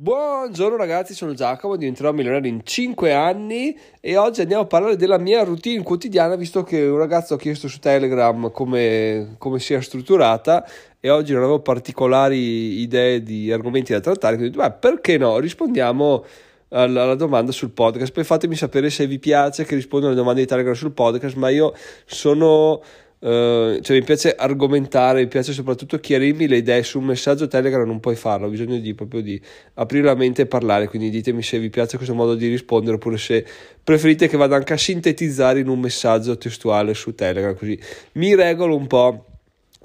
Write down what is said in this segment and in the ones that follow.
Buongiorno ragazzi, sono Giacomo, diventerò milionario in 5 anni e oggi andiamo a parlare della mia routine quotidiana visto che un ragazzo ha chiesto su Telegram come, come sia strutturata e oggi non avevo particolari idee di argomenti da trattare, quindi beh, perché no? Rispondiamo alla, alla, domanda sul podcast, poi fatemi sapere se vi piace che rispondo alle domande di Telegram sul podcast, ma io sono Uh, cioè mi piace argomentare, mi piace soprattutto chiarirmi le idee su un messaggio Telegram non puoi farlo, ho bisogno di proprio di aprire la mente e parlare, quindi ditemi se vi piace questo modo di rispondere oppure se preferite che vada anche a sintetizzare in un messaggio testuale su Telegram, così mi regolo un po'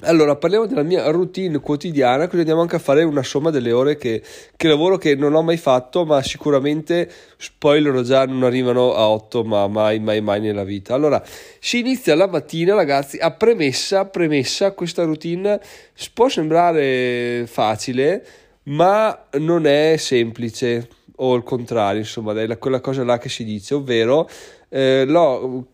Allora, parliamo della mia routine quotidiana, così andiamo anche a fare una somma delle ore che, che lavoro che non ho mai fatto, ma sicuramente, spoilerò già, non arrivano a 8, ma mai, mai, mai nella vita. Allora, si inizia la mattina, ragazzi, a premessa, premessa, questa routine può sembrare facile, ma non è semplice, o il contrario, insomma, è quella cosa là che si dice, ovvero eh, l'ho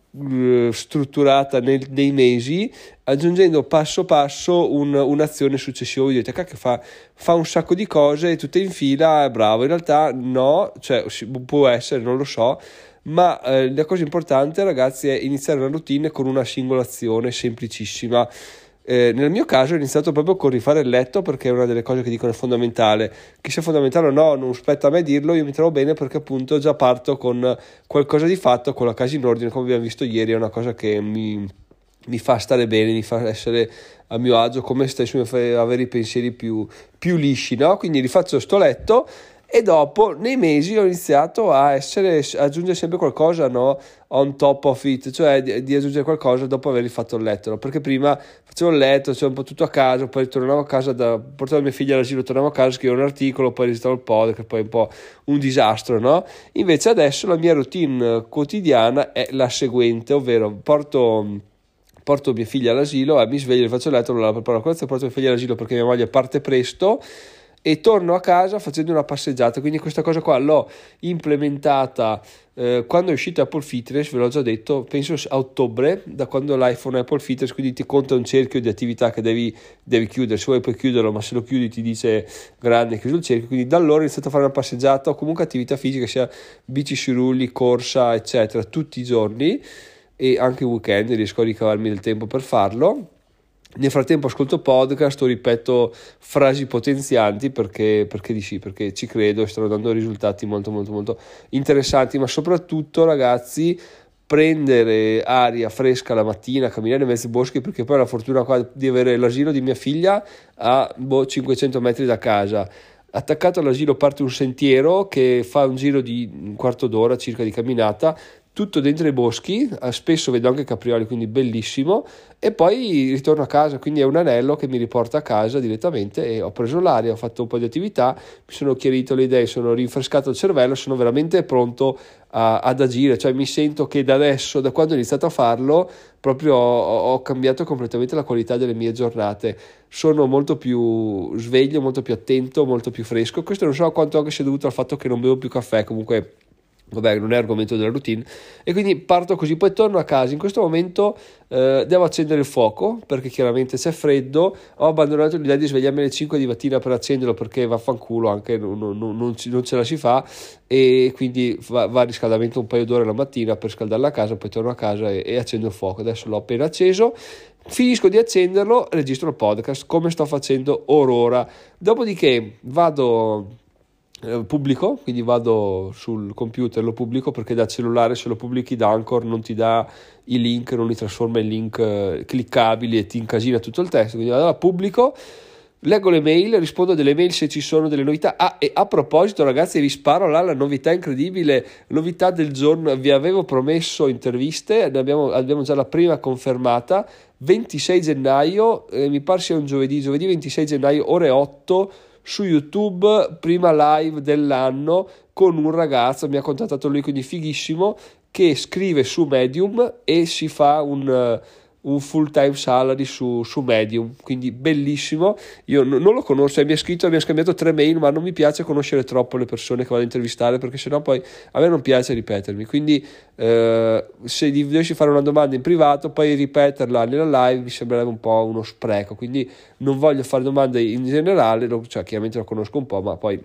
strutturata nel, nei mesi aggiungendo passo passo un, un'azione successiva. Voi dite cacchio fa, fa un sacco di cose tutte in fila bravo. In realtà no cioè può essere non lo so ma eh, la cosa importante ragazzi è iniziare una routine con una singola azione semplicissima eh, nel mio caso ho iniziato proprio con rifare il letto perché è una delle cose che dicono è fondamentale. Che sia fondamentale o no, non spetta a me dirlo, io mi trovo bene perché appunto già parto con qualcosa di fatto, con la casa in ordine, come abbiamo visto ieri, è una cosa che mi, mi fa stare bene, mi fa essere a mio agio come stesso, mi fa avere i pensieri più, più lisci, no? Quindi rifaccio sto letto e dopo nei mesi ho iniziato a essere aggiungere sempre qualcosa no? on top of it cioè di, di, aggiungere qualcosa dopo aver fatto il letto no? perché prima facevo il letto facevo un po' tutto a casa poi tornavo a casa da, portavo mia figlia all'asilo tornavo a casa scrivevo un articolo poi registravo il podcast poi un po' un disastro no? invece adesso la mia routine quotidiana è la seguente ovvero porto porto mia figlia all'asilo, eh, mi sveglio, le faccio il letto, la preparo la colazione, porto mia figlia all'asilo perché mia moglie parte presto e torno a casa facendo una passeggiata. Quindi questa cosa qua l'ho implementata eh, quando è uscito Apple Fitness, ve l'ho già detto, penso a ottobre, da quando l'iPhone è Apple Fitness, quindi ti conta un cerchio di attività che devi, devi chiudere. Se vuoi puoi chiuderlo, ma se lo chiudi ti dice grande, chiuso il cerchio. Quindi da allora ho iniziato a fare una passeggiata o comunque attività fisica, sia bici sui rulli, corsa, eccetera, tutti i giorni e anche weekend riesco a ricavarmi del tempo per farlo nel frattempo ascolto podcast o ripeto frasi potenzianti perché, perché di sì, perché ci credo e stanno dando risultati molto molto molto interessanti, ma soprattutto ragazzi prendere aria fresca la mattina, camminare in mezzo ai boschi perché poi ho la fortuna di avere l'asilo di mia figlia a boh, 500 metri da casa. Attaccato all'asilo parte un sentiero che fa un giro di un quarto d'ora circa di camminata tutto dentro i boschi, eh, spesso vedo anche caprioli, quindi bellissimo, e poi ritorno a casa, quindi è un anello che mi riporta a casa direttamente e ho preso l'aria, ho fatto un po' di attività, mi sono chiarito le idee, sono rinfrescato il cervello, sono veramente pronto a, ad agire, cioè mi sento che da adesso, da quando ho iniziato a farlo, proprio ho, ho cambiato completamente la qualità delle mie giornate, sono molto più sveglio, molto più attento, molto più fresco, questo non so quanto anche sia dovuto al fatto che non bevo più caffè, comunque vabbè non è argomento della routine. E quindi parto così poi torno a casa. In questo momento eh, devo accendere il fuoco perché chiaramente c'è freddo ho abbandonato l'idea di svegliarmi alle 5 di mattina per accenderlo perché vaffanculo anche non, non, non, non ce la si fa. E quindi va, va, a riscaldamento un paio d'ore la mattina per scaldare la casa poi torno a casa e, e accendo il fuoco. Adesso l'ho appena acceso. Finisco di accenderlo registro il podcast come sto facendo or ora. Dopodiché vado pubblico, quindi vado sul computer, lo pubblico perché da cellulare se lo pubblichi da Anchor non ti dà i link, non li trasforma in link eh, cliccabili e ti incasina tutto il testo, quindi vado a pubblico, leggo le mail, rispondo delle mail se ci sono delle novità. Ah, e a proposito ragazzi vi sparo là la novità incredibile, novità del giorno, vi avevo promesso interviste, abbiamo, abbiamo già la prima confermata, 26 gennaio, eh, mi pare sia un giovedì, giovedì 26 gennaio ore 8 su YouTube, prima live dell'anno, con un ragazzo, mi ha contattato lui, quindi fighissimo, che scrive su Medium e si fa un un full time salary su, su Medium, quindi bellissimo. Io n- non lo conosco, mi ha scritto, mi ha scambiato tre mail, ma non mi piace conoscere troppo le persone che vado a intervistare perché sennò poi a me non piace ripetermi. Quindi eh, se dovessi fare una domanda in privato, poi ripeterla nella live mi sembrerebbe un po' uno spreco. Quindi non voglio fare domande in generale, cioè chiaramente lo conosco un po', ma poi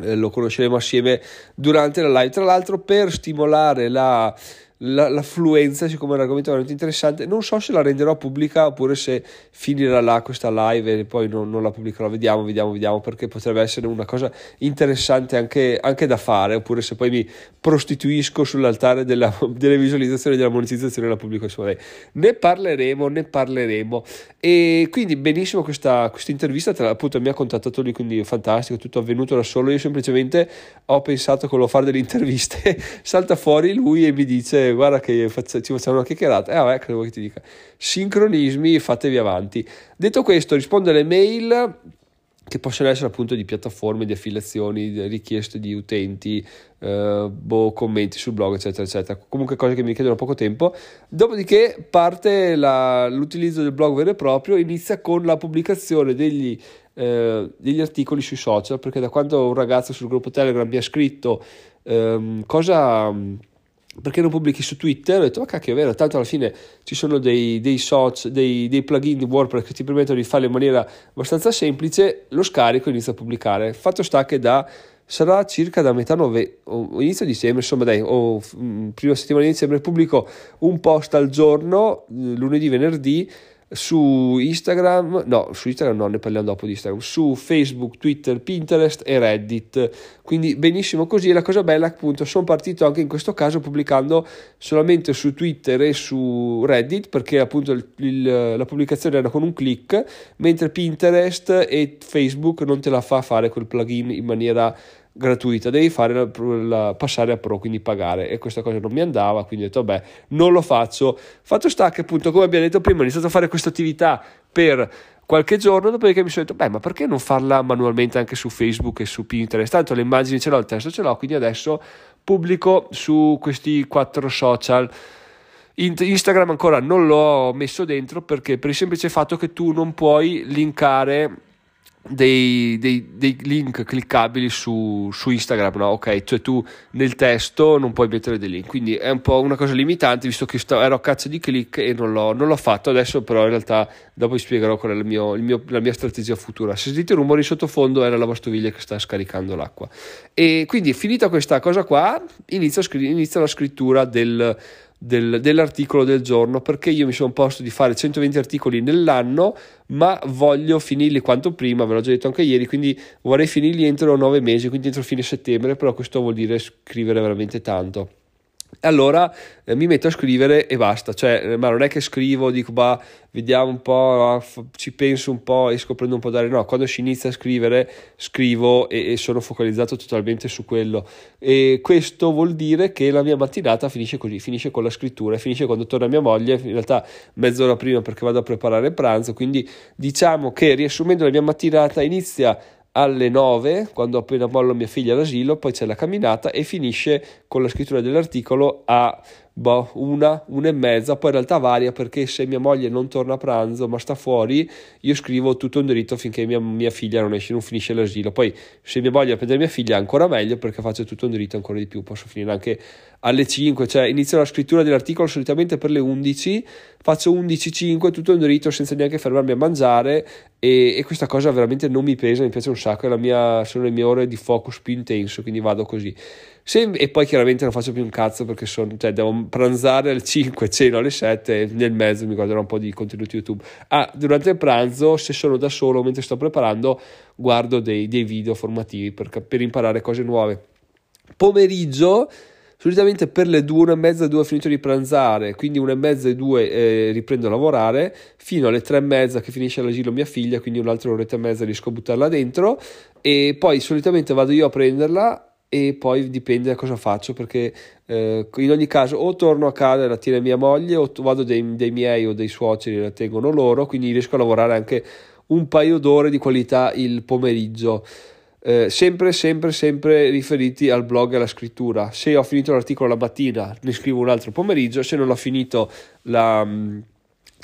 eh, lo conosceremo assieme durante la live. Tra l'altro, per stimolare la la, l'affluenza, siccome è un argomento veramente interessante, non so se la renderò pubblica oppure se finirà là questa live e poi non, non la pubblicherò, vediamo, vediamo, vediamo, perché potrebbe essere una cosa interessante anche, anche da fare, oppure se poi mi prostituisco sull'altare della, delle visualizzazioni, della monetizzazione la pubblico, insomma, ne parleremo, ne parleremo. E quindi benissimo questa, intervista, appunto mi ha contattato lui, quindi fantastico, tutto avvenuto da solo, io semplicemente ho pensato che volevo fare delle interviste, salta fuori lui e mi dice guarda che faccia, ci facciamo una chiacchierata, eh vabbè, credo che ti dica, sincronismi, fatevi avanti. Detto questo, rispondo alle mail che possono essere appunto di piattaforme, di affiliazioni, di richieste di utenti, eh, boh, commenti sul blog, eccetera, eccetera. Comunque cose che mi chiedono poco tempo. Dopodiché parte la, l'utilizzo del blog vero e proprio, inizia con la pubblicazione degli, eh, degli articoli sui social, perché da quando un ragazzo sul gruppo Telegram mi ha scritto ehm, cosa perché non pubblichi su Twitter? Ho detto, ma cacchio, è vero, tanto alla fine ci sono dei, dei, soci, dei, dei plugin di WordPress che ti permettono di farlo in maniera abbastanza semplice, lo scarico e inizio a pubblicare. Fatto sta che da sarà circa da metà novembre inizio dicembre, insomma dai, o mm, prima settimana di dicembre pubblico un post al giorno, lunedì, venerdì, su Instagram, no, su Instagram no, ne parliamo dopo di Instagram, su Facebook, Twitter, Pinterest e Reddit. Quindi benissimo così. La cosa bella, appunto, sono partito anche in questo caso pubblicando solamente su Twitter e su Reddit, perché appunto il, il, la pubblicazione era con un click, mentre Pinterest e Facebook non te la fa fare quel plugin in maniera gratuita, devi fare la, la, passare a pro, quindi pagare e questa cosa non mi andava, quindi ho detto vabbè, non lo faccio. Fatto sta che appunto, come abbiamo detto prima, ho iniziato a fare questa attività per qualche giorno, dopodiché mi sono detto, beh, ma perché non farla manualmente anche su Facebook e su Pinterest? Tanto le immagini ce l'ho, il testo ce l'ho, quindi adesso pubblico su questi quattro social. Instagram ancora non l'ho messo dentro perché per il semplice fatto che tu non puoi linkare dei, dei, dei, link cliccabili su, su, Instagram, no? Ok, cioè tu nel testo non puoi mettere dei link, quindi è un po' una cosa limitante visto che sto, ero a cazzo di click e non l'ho, non l'ho, fatto adesso, però in realtà dopo vi spiegherò qual è mio, mio, la mia strategia futura. Se sentite rumori sottofondo è la lavastoviglie che sta scaricando l'acqua. E quindi finita questa cosa qua, inizia, inizia la scrittura del del, dell'articolo del giorno perché io mi sono posto di fare 120 articoli nell'anno ma voglio finirli quanto prima ve l'ho già detto anche ieri quindi vorrei finirli entro 9 mesi quindi entro fine settembre però questo vuol dire scrivere veramente tanto allora eh, mi metto a scrivere e basta, cioè, eh, ma non è che scrivo, dico, bah, vediamo un po', ah, ci penso un po' e scoprendo un po' d'aria, no, quando si inizia a scrivere, scrivo e, e, sono focalizzato totalmente su quello. E questo vuol dire che la mia mattinata finisce così, finisce con la scrittura, finisce quando torna mia moglie, in realtà mezz'ora prima perché vado a preparare il pranzo, quindi diciamo che riassumendo la mia mattinata inizia alle 9, quando appena mollo mia figlia all'asilo, poi c'è la camminata e finisce con la scrittura dell'articolo a boh, una, una e mezza, poi in realtà varia perché se mia moglie non torna a pranzo ma sta fuori, io scrivo tutto in diritto finché mia, mia figlia non esce, non finisce l'asilo. Poi se mia moglie a prendere mia figlia ancora meglio perché faccio tutto in diritto ancora di più, posso finire anche alle 5, cioè inizio la scrittura dell'articolo solitamente per le 11, faccio 11.5 tutto in diritto senza neanche fermarmi a mangiare e, e, questa cosa veramente non mi pesa, mi piace un sacco, mia, sono le mie ore di focus più intenso, quindi vado così. Se, e poi chiaramente non faccio più un cazzo perché sono, cioè, devo pranzare alle 5, ceno alle 7 e nel mezzo mi guarderò un po' di contenuti YouTube. Ah, durante il pranzo, se sono da solo mentre sto preparando, guardo dei, dei video formativi per, per imparare cose nuove. Pomeriggio solitamente per le due, una e mezza, due ho finito di pranzare, quindi una e mezza e due eh, riprendo a lavorare, fino alle tre e mezza che finisce l'asilo mia figlia, quindi un'altra oretta e mezza riesco a buttarla dentro e poi solitamente vado io a prenderla e poi dipende da cosa faccio perché eh, in ogni caso o torno a casa e la tiene mia moglie o vado dei, dei miei o dei suoceri e la tengono loro quindi riesco a lavorare anche un paio d'ore di qualità il pomeriggio. Eh, sempre sempre sempre riferiti al blog e alla scrittura. Se ho finito l'articolo la mattina ne scrivo un altro pomeriggio se non ho finito la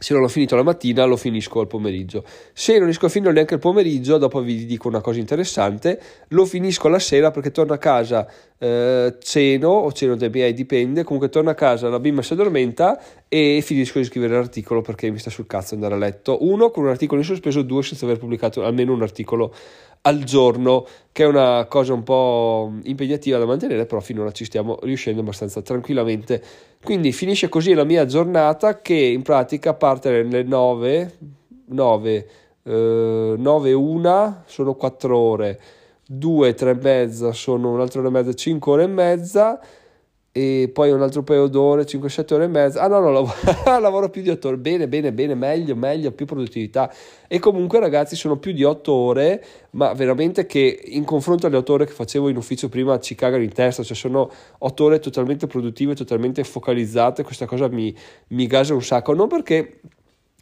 se non l'ho finito la mattina lo finisco al pomeriggio. Se non riesco a finire neanche il pomeriggio, dopo vi dico una cosa interessante, lo finisco la sera perché torno a casa eh, ceno o ceno dai miei, dipende, comunque torno a casa, la bimba si addormenta e finisco di scrivere l'articolo perché mi sta sul cazzo andare a letto. Uno con un articolo in sospeso, due senza aver pubblicato almeno un articolo al giorno, che è una cosa un po' impegnativa da mantenere, però finora ci stiamo riuscendo abbastanza tranquillamente. Quindi finisce così la mia giornata che in pratica parte alle 9, 9, eh, 9 1 sono 4 ore, 2, 3 e mezza sono un'altra ora e mezza, 5 ore e mezza e poi un altro paio d'ore, 5-7 ore e mezza. Ah no, no, lavoro, lavoro più di 8 ore. Bene, bene, bene, meglio, meglio, più produttività. E comunque ragazzi sono più di 8 ore, ma veramente che in confronto alle 8 ore che facevo in ufficio prima ci cagano in testa, cioè sono 8 ore totalmente produttive, totalmente focalizzate, questa cosa mi, mi gasa un sacco, non perché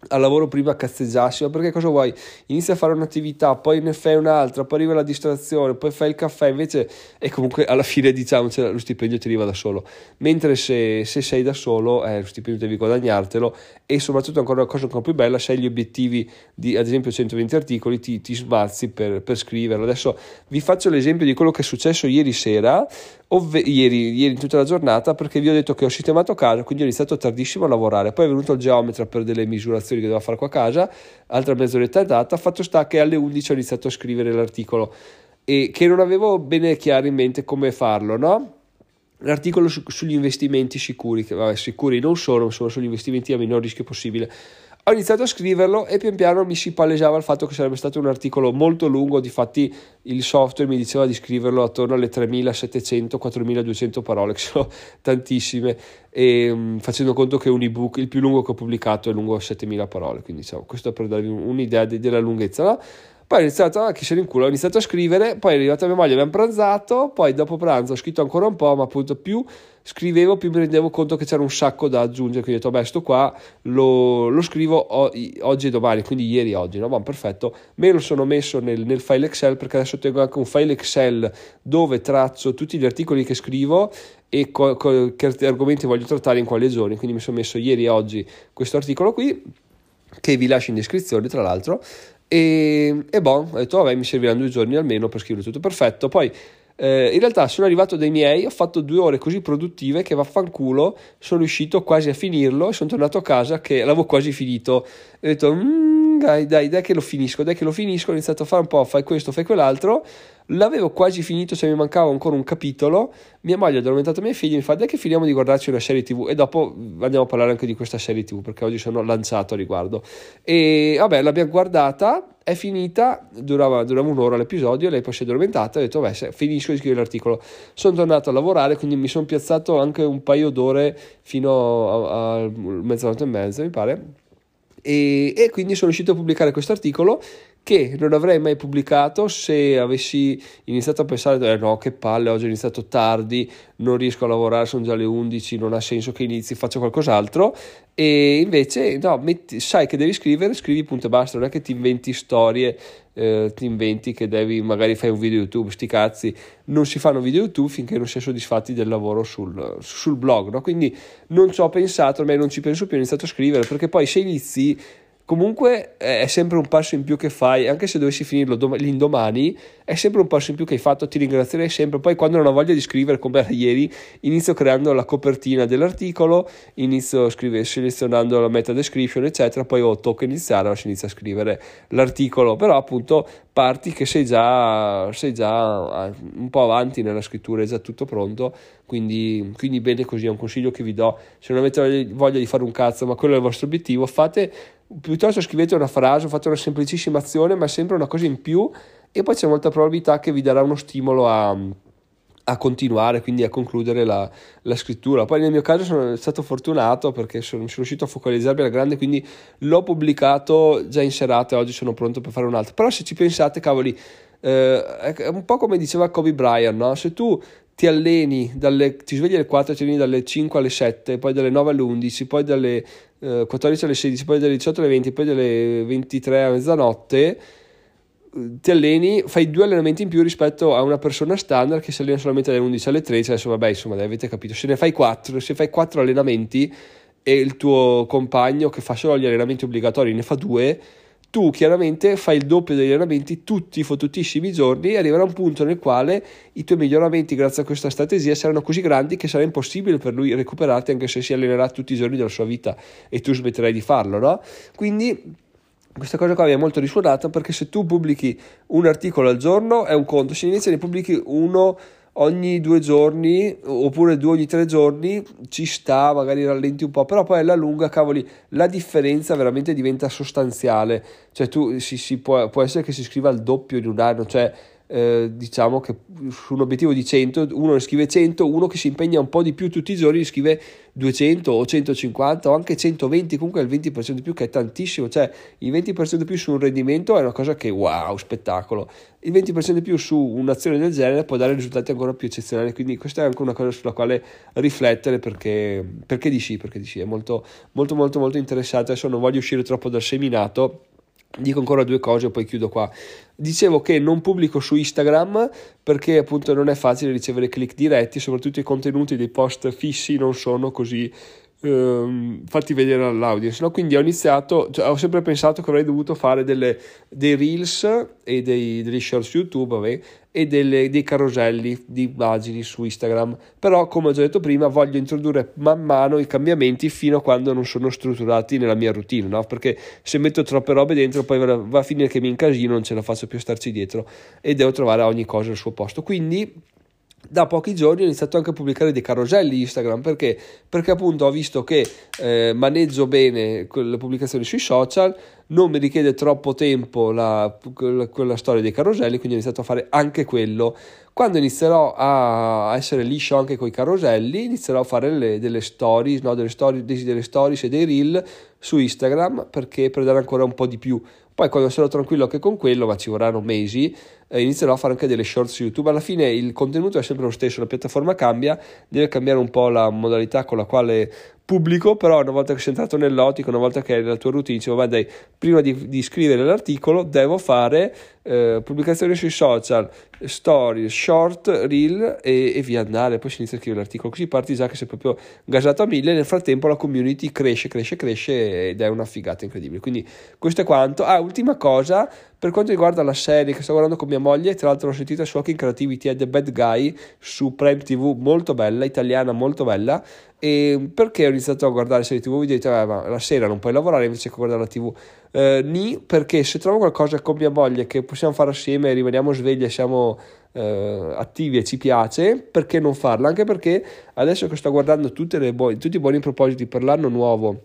al lavoro prima cazzeggiassi, ma perché cosa vuoi? Inizi a fare un'attività, poi ne fai un'altra, poi arriva la distrazione, poi fai il caffè, invece e comunque alla fine diciamo lo stipendio ti arriva da solo, mentre se, se sei da solo eh, lo stipendio devi guadagnartelo e soprattutto ancora una cosa ancora più bella, se hai gli obiettivi di ad esempio 120 articoli ti, ti smazzi per, per scriverlo. Adesso vi faccio l'esempio di quello che è successo ieri sera, ovve- ieri, ieri tutta la giornata perché vi ho detto che ho sistemato casa, quindi ho iniziato tardissimo a lavorare, poi è venuto il geometra per delle misurazioni che doveva fare qua a casa, altra mezz'oretta è data, fatto sta che alle 11 ho iniziato a scrivere l'articolo. E che non avevo bene chiaro in mente come farlo, no? L'articolo su, sugli investimenti sicuri, che vabbè, sicuri non sono, sono sugli investimenti a minor rischio possibile ho iniziato a scriverlo e pian piano mi si palesava il fatto che sarebbe stato un articolo molto lungo, difatti il software mi diceva di scriverlo attorno alle 3700-4200 parole, che sono tantissime, e um, facendo conto che un ebook, il più lungo che ho pubblicato è lungo 7000 parole, quindi diciamo, questo per darvi un'idea de- della lunghezza, no? Poi ho iniziato a se in culo, ho iniziato a scrivere, poi è arrivata mia moglie, abbiamo pranzato, poi dopo pranzo ho scritto ancora un po', ma appunto più scrivevo più mi rendevo conto che c'era un sacco da aggiungere, quindi ho detto, beh, sto qua lo, lo scrivo o, oggi e domani, quindi ieri e oggi, no? Ma perfetto, me lo sono messo nel, nel, file Excel perché adesso tengo anche un file Excel dove traccio tutti gli articoli che scrivo e co, co, che argomenti voglio trattare in quali giorni, quindi mi sono messo ieri e oggi questo articolo qui che vi lascio in descrizione tra l'altro e, e boh, ho detto vabbè mi serviranno due giorni almeno per scrivere tutto perfetto. Poi eh, in realtà sono arrivato dai miei, ho fatto due ore così produttive che vaffanculo, sono riuscito quasi a finirlo e sono tornato a casa che l'avevo quasi finito. Ho detto, mm, dai, dai, dai che lo finisco, dai che lo finisco, ho iniziato a fare un po', fai questo, fai quell'altro L'avevo quasi finito, se mi mancava ancora un capitolo. Mia moglie ha addormentato i miei figli, mi fa dai che finiamo di guardarci una serie tv e dopo andiamo a parlare anche di questa serie tv perché oggi sono lanciato a riguardo. E vabbè, l'abbiamo guardata, è finita, durava, durava un'ora l'episodio, lei poi si è addormentata e ho detto vabbè, finisco di scrivere l'articolo. Sono tornato a lavorare, quindi mi sono piazzato anche un paio d'ore fino a, a mezzanotte e mezza, mi pare. E, e, quindi sono riuscito a pubblicare questo articolo che non avrei mai pubblicato se avessi iniziato a pensare eh no che palle oggi ho iniziato tardi non riesco a lavorare sono già le 11 non ha senso che inizi faccio qualcos'altro e invece no metti, sai che devi scrivere scrivi punto e basta non è che ti inventi storie eh, ti inventi che devi magari fai un video youtube sti cazzi non si fanno video youtube finché non si è soddisfatti del lavoro sul, sul blog no? quindi non ci ho pensato ormai non ci penso più ho iniziato a scrivere perché poi se inizi comunque è sempre un passo in più che fai, anche se dovessi finirlo dom- l'indomani, è sempre un passo in più che hai fatto, ti ringrazierei sempre. Poi quando non ho voglia di scrivere come era ieri, inizio creando la copertina dell'articolo, inizio a scrivere, selezionando la meta description, eccetera, poi oh, tocca iniziare, si inizia a scrivere l'articolo, però appunto parti che sei già, sei già eh, un po' avanti nella scrittura, è già tutto pronto, quindi, quindi bene così, è un consiglio che vi do, se non avete voglia di fare un cazzo, ma quello è il vostro obiettivo, fate piuttosto scrivete una frase, fate una semplicissima azione, ma sempre una cosa in più e poi c'è molta probabilità che vi darà uno stimolo a, a continuare, quindi a concludere la, la, scrittura. Poi nel mio caso sono stato fortunato perché sono, sono riuscito a focalizzarmi alla grande, quindi l'ho pubblicato già in serata e oggi sono pronto per fare un altro. Però se ci pensate, cavoli, eh, è un po' come diceva Kobe Bryant, no? se tu ti alleni, dalle, ti svegli alle 4, ti alleni dalle 5 alle 7, poi dalle 9 alle 11, poi dalle eh, 14 alle 16, poi dalle 18 alle 20, poi dalle 23 a mezzanotte, ti alleni, fai due allenamenti in più rispetto a una persona standard che si allena solamente dalle 11 alle 13, adesso vabbè insomma avete capito, se ne fai 4, se fai 4 allenamenti e il tuo compagno che fa solo gli allenamenti obbligatori ne fa due, tu chiaramente fai il doppio degli allenamenti tutti i fottutissimi giorni e arriverà un punto nel quale i tuoi miglioramenti grazie a questa strategia saranno così grandi che sarà impossibile per lui recuperarti anche se si allenerà tutti i giorni della sua vita e tu smetterai di farlo, no? Quindi questa cosa qua mi è molto risuonata perché se tu pubblichi un articolo al giorno è un conto, se inizia ne pubblichi uno ogni due giorni oppure due ogni tre giorni ci sta, magari rallenti un po', però poi alla lunga, cavoli, la differenza veramente diventa sostanziale. Cioè tu si, si può, può essere che si scriva il doppio in un anno, cioè eh, diciamo che su un obiettivo di 100 uno ne scrive 100, uno che si impegna un po' di più tutti i giorni ne scrive 200 o 150 o anche 120, comunque il 20% di più che è tantissimo, cioè il 20% di più su un rendimento è una cosa che wow, spettacolo, il 20% di più su un'azione del genere può dare risultati ancora più eccezionali, quindi questa è anche una cosa sulla quale riflettere perché, perché di sì, perché di sì, è molto molto molto molto interessante, adesso non voglio uscire troppo dal seminato, Dico ancora due cose e poi chiudo qua. Dicevo che non pubblico su Instagram perché appunto non è facile ricevere click diretti, soprattutto i contenuti dei post fissi non sono così ehm, fatti vedere all'audience. No? Quindi ho iniziato, cioè, ho sempre pensato che avrei dovuto fare delle, dei reels e dei, degli shorts YouTube vabbè, e delle, dei caroselli di immagini su Instagram. Però, come ho già detto prima, voglio introdurre man mano i cambiamenti fino a quando non sono strutturati nella mia routine, no? perché se metto troppe robe dentro poi va a finire che mi incasino, non ce la faccio più starci dietro e devo trovare ogni cosa al suo posto. Quindi da pochi giorni ho iniziato anche a pubblicare dei caroselli Instagram perché? Perché appunto ho visto che eh, maneggio bene le pubblicazioni sui social, non mi richiede troppo tempo la, quella, quella, storia dei caroselli, quindi ho iniziato a fare anche quello. Quando inizierò a essere liscio anche con i caroselli, inizierò a fare le, delle stories, no, delle stories, delle stories e dei reel su Instagram perché per dare ancora un po' di più. Poi quando sarò tranquillo anche con quello, ma ci vorranno mesi, eh, inizierò a fare anche delle shorts su YouTube. Alla fine il contenuto è sempre lo stesso, la piattaforma cambia, deve cambiare un po' la modalità con la quale pubblico, però una volta che sei entrato nell'ottico, una volta che hai la tua routine, dicevo, dai, prima di, di, scrivere l'articolo devo fare eh, pubblicazioni sui social, stories, short, reel e, e, via andare, poi si inizia a scrivere l'articolo, così parti già che sei proprio gasato a mille, nel frattempo la community cresce, cresce, cresce ed è una figata incredibile. Quindi questo è quanto. Ah, ultima cosa, per quanto riguarda la serie che sto guardando con mia moglie, tra l'altro l'ho sentita su Hacking Creativity, è The Bad Guy su Prime TV, molto bella, italiana, molto bella, e perché ho iniziato a guardare serie tv? Vi dite, eh, ma la sera non puoi lavorare invece che guardare la tv. Eh, ni perché se trovo qualcosa con mia moglie che possiamo fare assieme, rimaniamo svegli e siamo eh, attivi e ci piace, perché non farlo? Anche perché adesso che sto guardando buone, tutti i buoni propositi per l'anno nuovo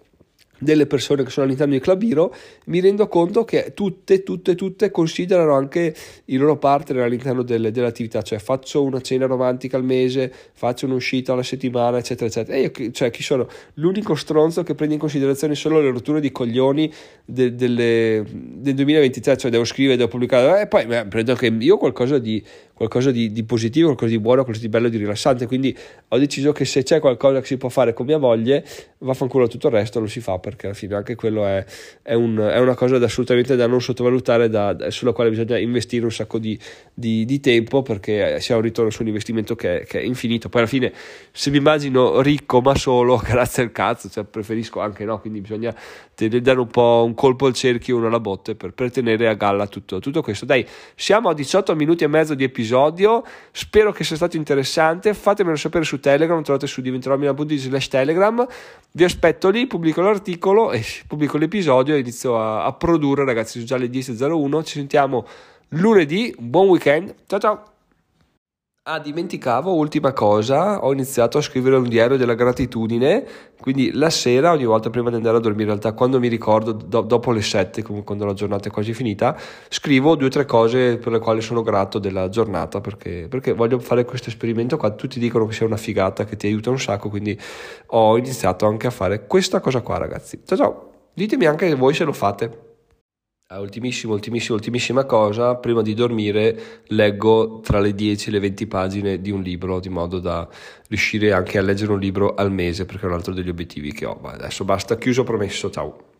delle persone che sono all'interno di Club Hero, mi rendo conto che tutte, tutte, tutte considerano anche i loro partner all'interno delle, dell'attività, cioè faccio una cena romantica al mese, faccio un'uscita alla settimana, eccetera, eccetera. E io, cioè, chi sono? L'unico stronzo che prende in considerazione solo le rotture di coglioni de, delle, del 2023, cioè devo scrivere, devo pubblicare, e poi beh, prendo anche io qualcosa di qualcosa di, di, positivo, qualcosa di buono, qualcosa di bello, di rilassante. Quindi ho deciso che se c'è qualcosa che si può fare con mia moglie, vaffanculo tutto il resto, lo si fa perché alla fine anche quello è, è, un, è una cosa da assolutamente da non sottovalutare, da, sulla quale bisogna investire un sacco di, di, di, tempo perché si ha un ritorno su un investimento che che è, infinito. Poi alla fine, se mi immagino ricco ma solo, grazie al cazzo, cioè preferisco anche no, quindi bisogna dare un po' un colpo al cerchio, uno alla botte per, per tenere a galla tutto, tutto questo. Dai, siamo a 18 minuti e mezzo di episodio episodio. Spero che sia stato interessante. Fatemelo sapere su Telegram, trovate su diventerò.it slash Telegram. Vi aspetto lì, pubblico l'articolo e pubblico l'episodio e inizio a, a produrre, ragazzi, sono già le 10.01. Ci sentiamo lunedì. Buon weekend. Ciao ciao. Ah, dimenticavo, ultima cosa, ho iniziato a scrivere un diario della gratitudine, quindi la sera, ogni volta prima di andare a dormire, in realtà quando mi ricordo, do, dopo le 7, comunque quando la giornata è quasi finita, scrivo due o tre cose per le quali sono grato della giornata, perché, perché voglio fare questo esperimento qua, tutti dicono che sia una figata, che ti aiuta un sacco, quindi ho iniziato anche a fare questa cosa qua ragazzi. Ciao ciao, ditemi anche voi se lo fate. Ultimissima, ultimissima, ultimissima cosa, prima di dormire leggo tra le 10 e le 20 pagine di un libro, di modo da riuscire anche a leggere un libro al mese, perché è un altro degli obiettivi che ho. Adesso basta, chiuso, promesso, ciao.